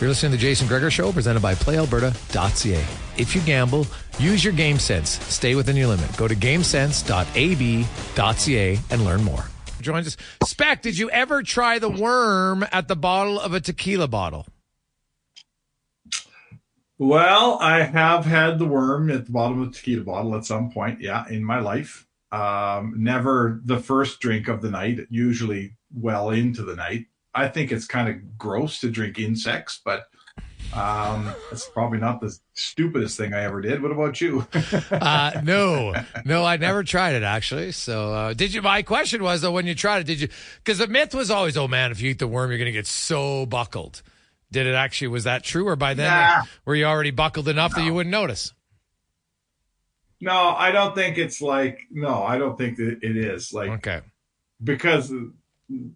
You're listening to the Jason Gregor Show, presented by PlayAlberta.ca. If you gamble, use your game sense. Stay within your limit. Go to gamesense.ab.ca and learn more. Joins us. Spec, did you ever try the worm at the bottle of a tequila bottle? Well, I have had the worm at the bottom of a tequila bottle at some point, yeah, in my life. Um, never the first drink of the night, usually well into the night. I think it's kind of gross to drink insects, but um, it's probably not the stupidest thing I ever did. What about you? uh, no, no, I never tried it actually. So, uh, did you? My question was though, when you tried it, did you? Because the myth was always, oh man, if you eat the worm, you're going to get so buckled. Did it actually? Was that true, or by then Nah. were you already buckled enough that you wouldn't notice? no, I don't think it's like, no, I don't think that it is like, Okay. because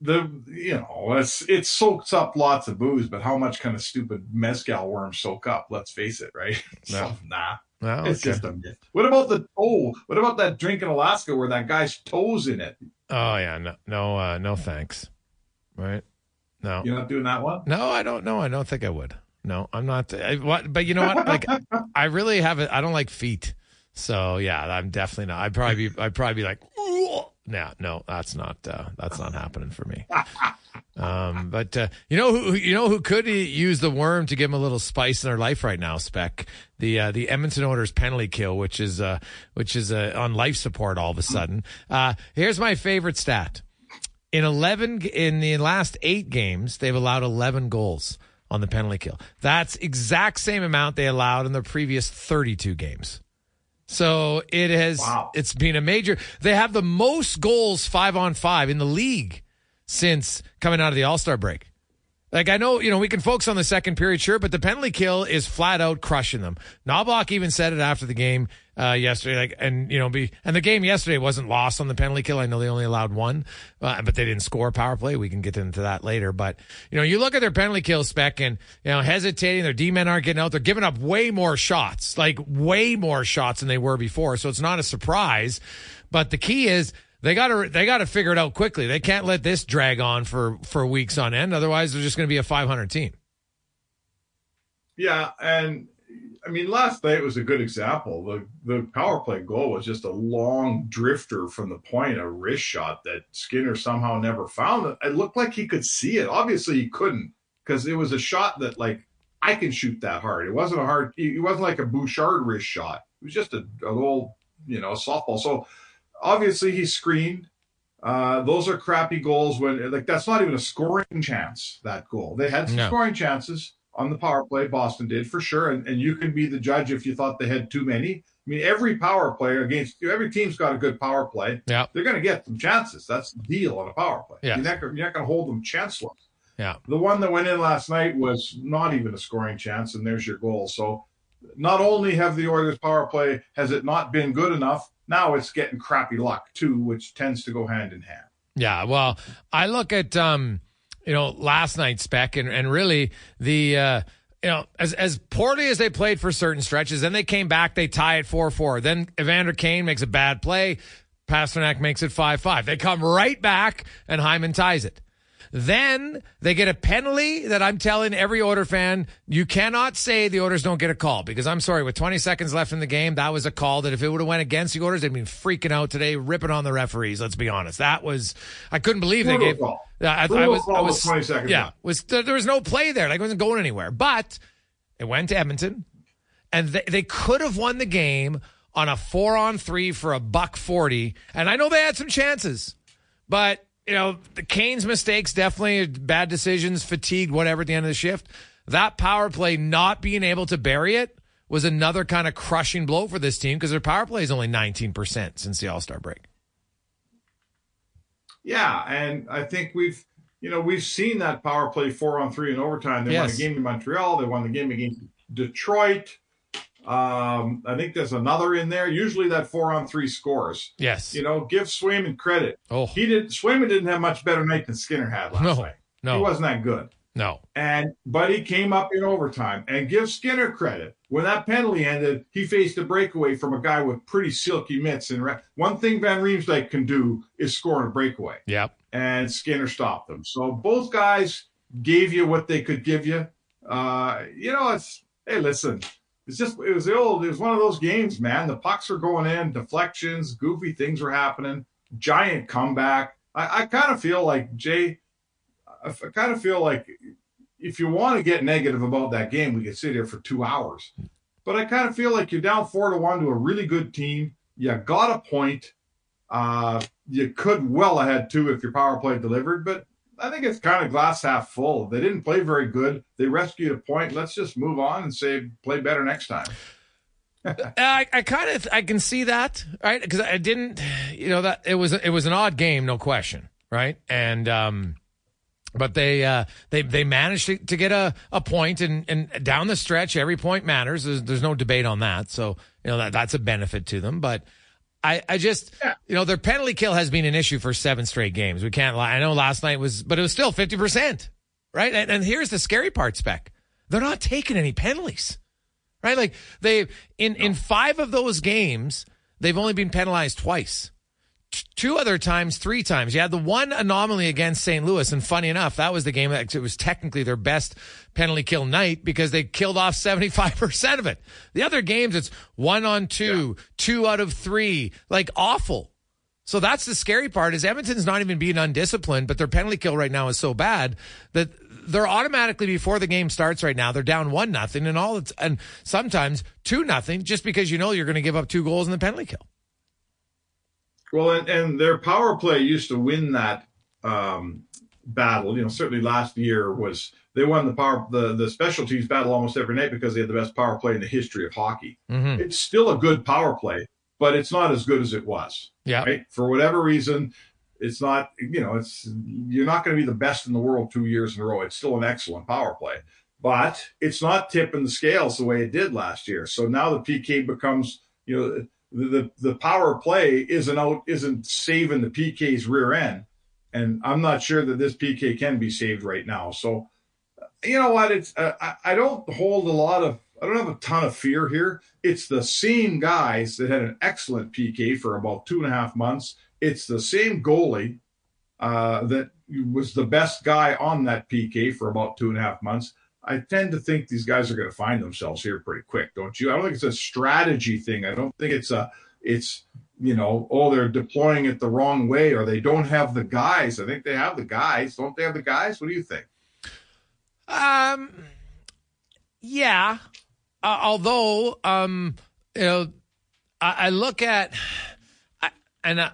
the, you know, it's, it soaks up lots of booze, but how much kind of stupid mezcal worms soak up? Let's face it, right? No. So, nah. Well, It's okay. just a myth. What about the oh? What about that drink in Alaska where that guy's toes in it? Oh yeah, no, no, uh, no, thanks. Right? No, You're not doing that one. no, I don't know. I don't think I would. No, I'm not. I, what? But you know what? Like, I really have it. I don't like feet. So yeah, I'm definitely not. I'd probably be. I'd probably be like, no, no, that's not. Uh, that's not happening for me. Um, but uh, you know who you know who could use the worm to give him a little spice in their life right now? Spec the uh, the Edmonton Oilers penalty kill, which is uh, which is uh, on life support all of a sudden. Uh, here's my favorite stat: in eleven in the last eight games, they've allowed eleven goals on the penalty kill. That's exact same amount they allowed in the previous thirty two games. So it has Wow. it's been a major. They have the most goals five on five in the league since coming out of the All Star break. Like I know, you know, we can focus on the second period, sure, but the penalty kill is flat out crushing them. Knoblauch even said it after the game uh, yesterday, like, and you know, be and the game yesterday wasn't lost on the penalty kill. I know they only allowed one, uh, but they didn't score power play. We can get into that later. But you know, you look at their penalty kill spec, and you know, hesitating. Their D men aren't getting out. They're giving up way more shots, like way more shots than they were before. So it's not a surprise. But the key is they got to they got to figure it out quickly. They can't let this drag on for for weeks on end. Otherwise, they're just going to be a 500 team. Yeah, and I mean, last night was a good example. The the power play goal was just a long drifter from the point, a wrist shot that Skinner somehow never found. It looked like he could see it. Obviously, he couldn't because it was a shot that like I can shoot that hard. It wasn't a hard. It wasn't like a Bouchard wrist shot. It was just a, a little, you know, softball. So obviously he screened. Uh, those are crappy goals when like that's not even a scoring chance. That goal they had some No. scoring chances. On the power play. Boston did for sure, and, and you can be the judge if you thought they had too many. I mean, every power play against every team's got a good power play. Yeah. They're going to get some chances. That's the deal on a power play. Yeah. You're not, not going to hold them chanceless. Yeah. The one that went in last night was not even a scoring chance, and there's your goal. So, not only have the Oilers' power play has it not been good enough, now it's getting crappy luck too, which tends to go hand in hand. Yeah, well, I look at um, you know last night's spec and, and really the uh, you know as as poorly as they played for certain stretches, then they came back, they tie it four four. Then Evander Kane makes a bad play, Pastrnak makes it five five. They come right back and Hyman ties it. Then they get a penalty that I'm telling every Oiler fan, you cannot say the Oilers don't get a call because I'm sorry, with 20 seconds left in the game, that was a call that if it would have went against the Oilers, they'd been freaking out today, ripping on the referees. Let's be honest. That was, I couldn't believe they gave. call. I, I was, I was, 20 seconds yeah, was there was no play there. Like it wasn't going anywhere. But it went to Edmonton, and they, they could have won the game on a four on three for a buck forty. And I know they had some chances, but you know the Kane's mistakes definitely bad decisions, fatigue, whatever at the end of the shift. That power play not being able to bury it was another kind of crushing blow for this team because their power play is only nineteen percent since the All Star break. Yeah, and I think we've you know we've seen that power play four on three in overtime. They won the game in Montreal. They won the game against Detroit. Um, I think there's another in there. Usually that four on three scores. Yes. You know, give Swayman credit. Oh. He did. Swayman didn't have much better night than Skinner had last No, night. no. he wasn't that good. no. And but he came up in overtime and give Skinner credit. When that penalty ended, he faced a breakaway from a guy with pretty silky mitts. And re- one thing Van Riemsdyk can do is score a breakaway Yep. and Skinner stopped them. So both guys gave you what they could give you. Uh, you know, it's hey, listen, it's just it was the old. It was one of those games, man. The pucks were going in, deflections, goofy things were happening. Giant comeback. I, I kind of feel like Jay. I kind of feel like if you want to get negative about that game, we could sit here for two hours. But I kind of feel like you're down four to one to a really good team. You got a point. Uh, you could well have had two if your power play delivered, but I think it's kind of glass half full. They didn't play very good. They rescued a point. Let's just move on and say play better next time. I, I kind of I can see that right because I didn't you know that it was it was an odd game no question right and um but they uh they they managed to, to get a, a point and and down the stretch every point matters there's, there's no debate on that so you know that that's a benefit to them but I, I just, you know, their penalty kill has been an issue for seven straight games. We can't lie. I know last night was, but it was still 50%, right? And, and here's the scary part, Spec. They're not taking any penalties right? Like they in in five of those games, they've only been penalized twice. Two other times, three times. You had the one anomaly against St. Louis, and funny enough, that was the game that it was technically their best penalty kill night because they killed off seventy five percent of it. The other games, it's one on two, two out of three, like awful. So that's the scary part is Edmonton's not even being undisciplined, but their penalty kill right now is so bad that they're automatically before the game starts right now, they're down one nothing and all it's and sometimes two nothing just because you know you're going to give up two goals in the penalty kill. Well, and, and their power play used to win that um, battle. You know, certainly last year was they won the power the the specialties battle almost every night because they had the best power play in the history of hockey. Mm-hmm. It's still a good power play, but it's not as good as it was. Yeah. Right? For whatever reason, it's not. You know, it's you're not going to be the best in the world two years in a row. It's still an excellent power play, but it's not tipping the scales the way it did last year. So now the PK becomes you know the the, power play isn't out isn't saving the PK's rear end, and I'm not sure that this PK can be saved right now. So you know what? It's uh, I, I don't hold a lot of I don't have a ton of fear here. It's the same guys that had an excellent PK for about two and a half months. It's the same goalie uh, that was the best guy on that PK for about two and a half months. I tend to think these guys are going to find themselves here pretty quick, don't you? I don't think it's a strategy thing. I don't think it's a it's you know oh they're deploying it the wrong way or they don't have the guys. I think they have the guys. Don't they have the guys? What do you think? Um, yeah. Uh, although, um, you know, I, I look at, I, and I,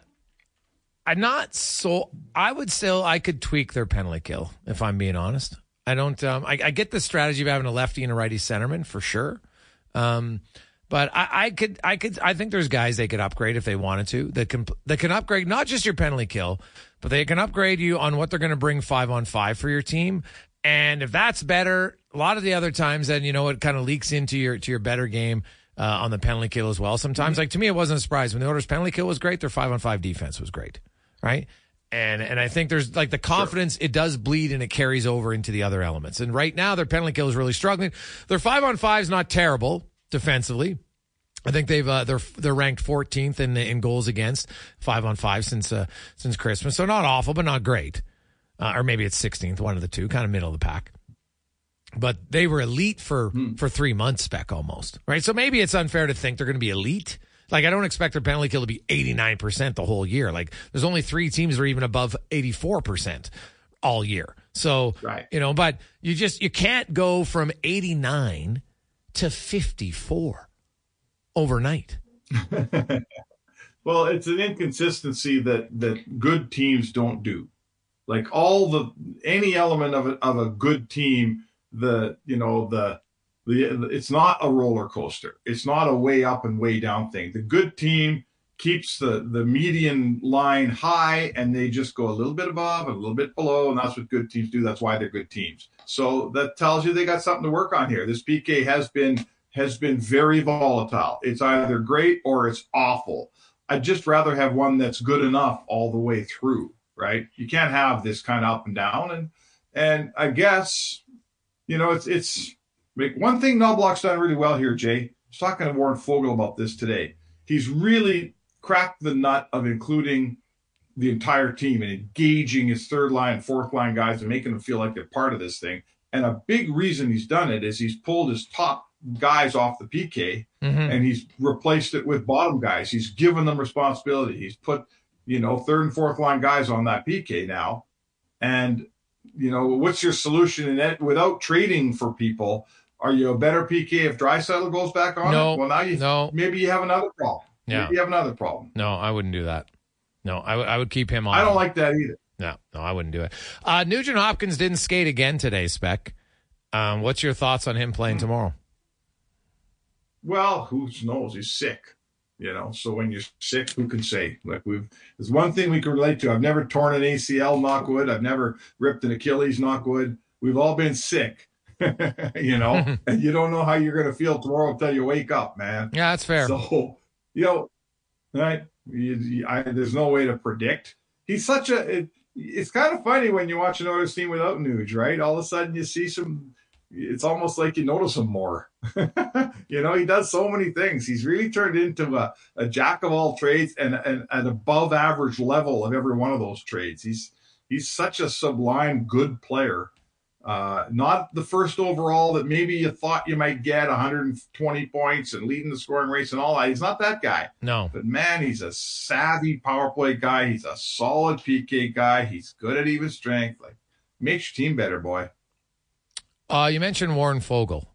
I'm not so. I would still, I could tweak their penalty kill if I'm being honest. I don't. Um, I, I, get the strategy of having a lefty and a righty centerman for sure. Um, but I, I, could, I could, I think there's guys they could upgrade if they wanted to. That can, that can upgrade not just your penalty kill, but they can upgrade you on what they're going to bring five on five for your team. And if that's better, a lot of the other times, then you know it kind of leaks into your to your better game uh, on the penalty kill as well. Sometimes, mm-hmm. like to me, it wasn't a surprise when the Oilers penalty kill was great. Their five on five defense was great, right? And and I think there's like the confidence sure. it does bleed and it carries over into the other elements. And right now, their penalty kill is really struggling. Their five on five is not terrible defensively. I think they've uh, they're they're ranked 14th in in goals against five on five since uh, since Christmas. So not awful, but not great. Uh, or maybe it's 16th, one of the two, kind of middle of the pack but they were elite for hmm. for three months back almost right so maybe it's unfair to think they're going to be elite like i don't expect their penalty kill to be 89% the whole year. Like there's only three teams that are even above 84% all year. So right. you know but you just you can't go from 89 to 54 overnight. Well it's an inconsistency that that good teams don't do. Like all the any element of a, of a good team the you know the the it's not a roller coaster. It's not a way up and way down thing. The good team keeps the the median line high and they just go a little bit above and a little bit below and that's what good teams do. That's why they're good teams. So that tells you they got something to work on here. This pk has been has been very volatile. It's either great or it's awful. I'd just rather have one that's good enough all the way through right? You can't have this kind of up and down. And and i guess you know, it's it's one thing Knoblauch's done really well here, Jay. I was talking to Warren Foegele about this today. He's really cracked the nut of including the entire team and engaging his third line, fourth line guys and making them feel like they're part of this thing. And a big reason he's done it is he's pulled his top guys off the PK mm-hmm. and he's replaced it with bottom guys. He's given them responsibility. He's put, you know, third and fourth line guys on that PK now. And you know, what's your solution in it without trading for people? Are you a better PK if Draisaitl goes back on no, it? Well, now you no. maybe you have another problem. Yeah. Maybe you have another problem. No, I wouldn't do that. No, I, w- I would keep him on. I don't like that either. No, no, I wouldn't do it. Uh, Nugent Hopkins didn't skate again today, Spec. Um, what's your thoughts on him playing mm-hmm. tomorrow? Well, who knows? He's sick you know so when you're sick who can say like we've there's one thing we can relate to i've never torn an acl knockwood i've never ripped an achilles knockwood we've all been sick you know mm-hmm. and you don't know how you're going to feel tomorrow until you wake up man yeah that's fair so you know right you, I, there's no way to predict he's such a it, it's kind of funny when you watch an Oilers team without Nuge, right? All of a sudden you see some it's almost like you notice him more. you know, he does so many things. He's really turned into a, a jack of all trades and, and an above average level of every one of those trades. He's he's such a sublime good player. Uh, not the first overall that maybe you thought you might get 120 points and leading the scoring race and all that. He's not that guy. No. But man, he's a savvy power play guy. He's a solid PK guy. He's good at even strength. Like makes your team better, boy. Uh, you mentioned Warren Foegele.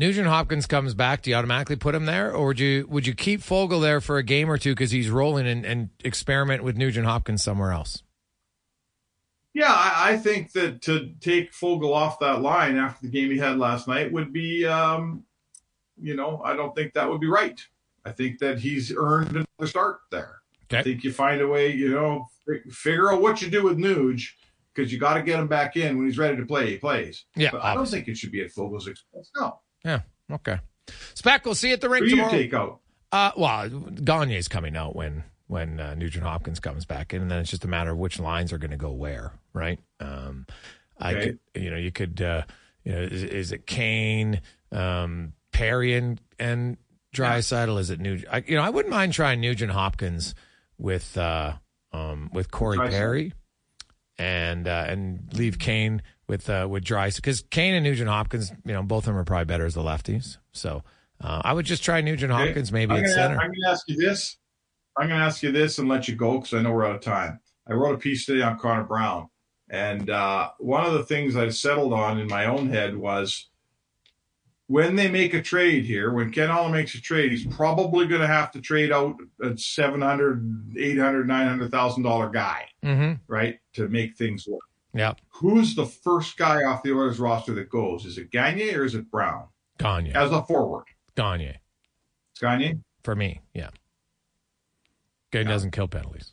Nugent Hopkins comes back. Do you automatically put him there, or would you would you keep Foegele there for a game or two because he's rolling and, and, experiment with Nugent Hopkins somewhere else? Yeah, I, I, think that to take Foegele off that line after the game he had last night would be, um, you know, I don't think that would be right. I think that he's earned another start there. Okay. I think you find a way, you know, figure out what you do with Nuge because you got to get him back in when he's ready to play. He plays. Yeah, but I don't think it should be at Foegele's expense. No. Yeah. Okay. Spec, we'll see you at the ring Who tomorrow. You take out. Uh, well, Gagner's coming out when when uh, Nugent Hopkins comes back in, and then it's just a matter of which lines are going to go where, right? Um, I could, you know, you could, uh, you know, is, is it Kane, um, Perry, and and Draisaitl? Yeah. Is it Nugent? I, you know, I wouldn't mind trying Nugent Hopkins with uh, um, with Corey Perry and uh, and leave Kane with uh, with Drai because Kane and Nugent Hopkins, you know, both of them are probably better as the lefties. So uh, I would just try Nugent okay. Hopkins maybe at center. I'm going to ask you this. I'm going to ask you this and let you go because I know we're out of time. I wrote a piece today on Connor Brown, and uh, one of the things I settled on in my own head was when they make a trade here, when Ken Holland makes a trade, he's probably going to have to trade out a 700, 800, 900,000 dollar guy, mm-hmm. right? To make things work. Yeah. Who's the first guy off the Oilers roster that goes? Is it Gagner or is it Brown Gagner. as a forward? Gagner. It's Gagner. For me, yeah. Gagner doesn't kill penalties.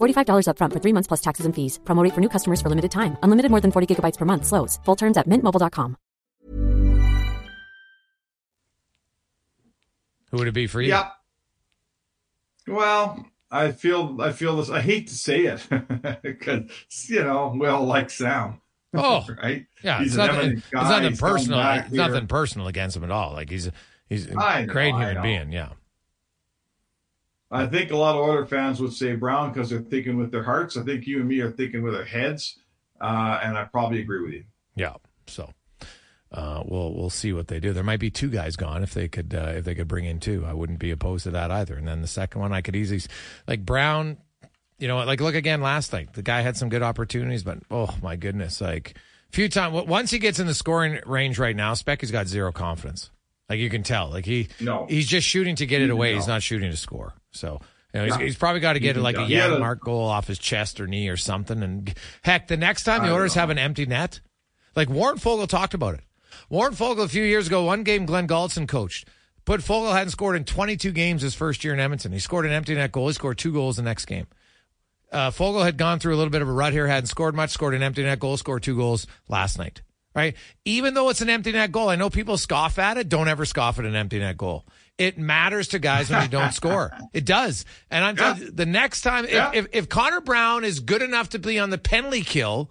$45 upfront for three months plus taxes and fees. Promote for new customers for limited time. Unlimited more than 40 gigabytes per month. Slows. Full terms at mintmobile.com. Who would it be for you? Yeah. Well, I feel I feel this. I hate to say it because you know we all like Sam. Oh, right. Yeah, He's it's an nothing. It's nothing He's personal. It's nothing personal against him at all. Like he's he's a I know, great I human being. Yeah. I think a lot of Oiler fans would say Brown because they're thinking with their hearts. I think you and me are thinking with our heads, uh, and I probably agree with you. Yeah. So uh, we'll we'll see what they do. There might be two guys gone if they could uh, if they could bring in two. I wouldn't be opposed to that either. And then the second one, I could easily like Brown. You know, like look again last night. The guy had some good opportunities, but oh my goodness, like a few times once he gets in the scoring range right now, Specky's got zero confidence. Like you can tell, like he No. he's just shooting to get it away. He's not shooting to score. So. You know, he's, Yeah. he's probably got to get like a though- He had Jan a- Mark goal off his chest or knee or something. And heck, the next time the Oilers have an empty net, like Warren Foegele talked about it. Warren Foegele a few years ago, one game Glen Gulutzan coached, put Foegele hadn't scored in 22 games his first year in Edmonton. He scored an empty net goal. He scored two goals the next game. Uh, Foegele had gone through a little bit of a rut here, hadn't scored much, scored an empty net goal, scored two goals last night. Right? Even though it's an empty net goal, I know people scoff at it. Don't ever scoff at an empty net goal. It matters to guys when you don't score. It does. And I'm telling you, the next time, if, Yeah. if, if Connor Brown is good enough to be on the penalty kill,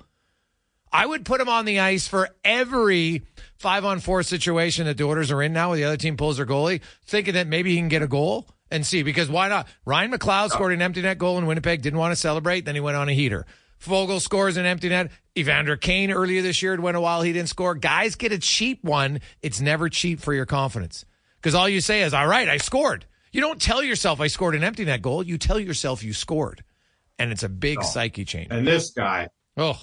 I would put him on the ice for every five on four situation that the Oilers are in now where the other team pulls their goalie, thinking that maybe he can get a goal and see. Because why not? Ryan McLeod scored an empty net goal in Winnipeg, didn't want to celebrate, then he went on a heater. Foegele scores an empty net. Evander Kane earlier this year, it went a while, he didn't score. Guys get a cheap one. It's never cheap for your confidence. Because all you say is, all right, I scored. You don't tell yourself I scored an empty net goal. You tell yourself you scored. And it's a big psyche change. And this guy, Oh,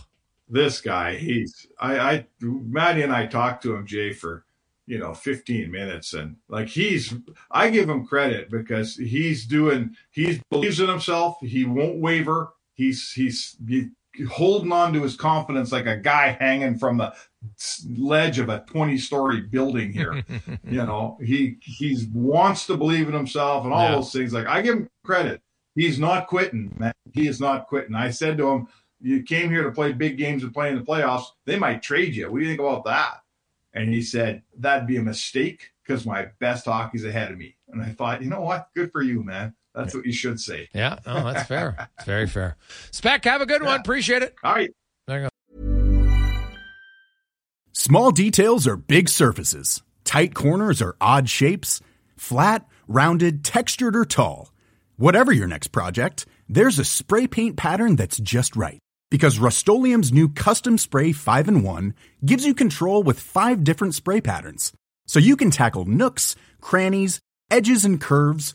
this guy, he's I, I Maddie and I talked to him, Jay, for you know 15 minutes, and like he's I give him credit because he's doing he believes in himself. He won't waver. He's he's he, holding on to his confidence like a guy hanging from the ledge of a 20 story building here. you know, he he wants to believe in himself and all Yeah. those things. Like I give him credit. He's not quitting, man. He is not quitting. I said to him, "You came here to play big games and play in the playoffs. They might trade you. What do you think about that?" And he said, "That'd be a mistake because my best hockey's ahead of me." And I thought, you know what? Good for you, man. That's what you should say. Yeah, no, that's fair. It's very fair. Spec, have a good one. Appreciate it. All right. There you go. Small details are big surfaces. Tight corners are odd shapes. Flat, rounded, textured, or tall. Whatever your next project, there's a spray paint pattern that's just right. Because Rust new Custom Spray 5 in 1 gives you control with five different spray patterns. So you can tackle nooks, crannies, edges, and curves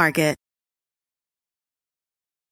Market.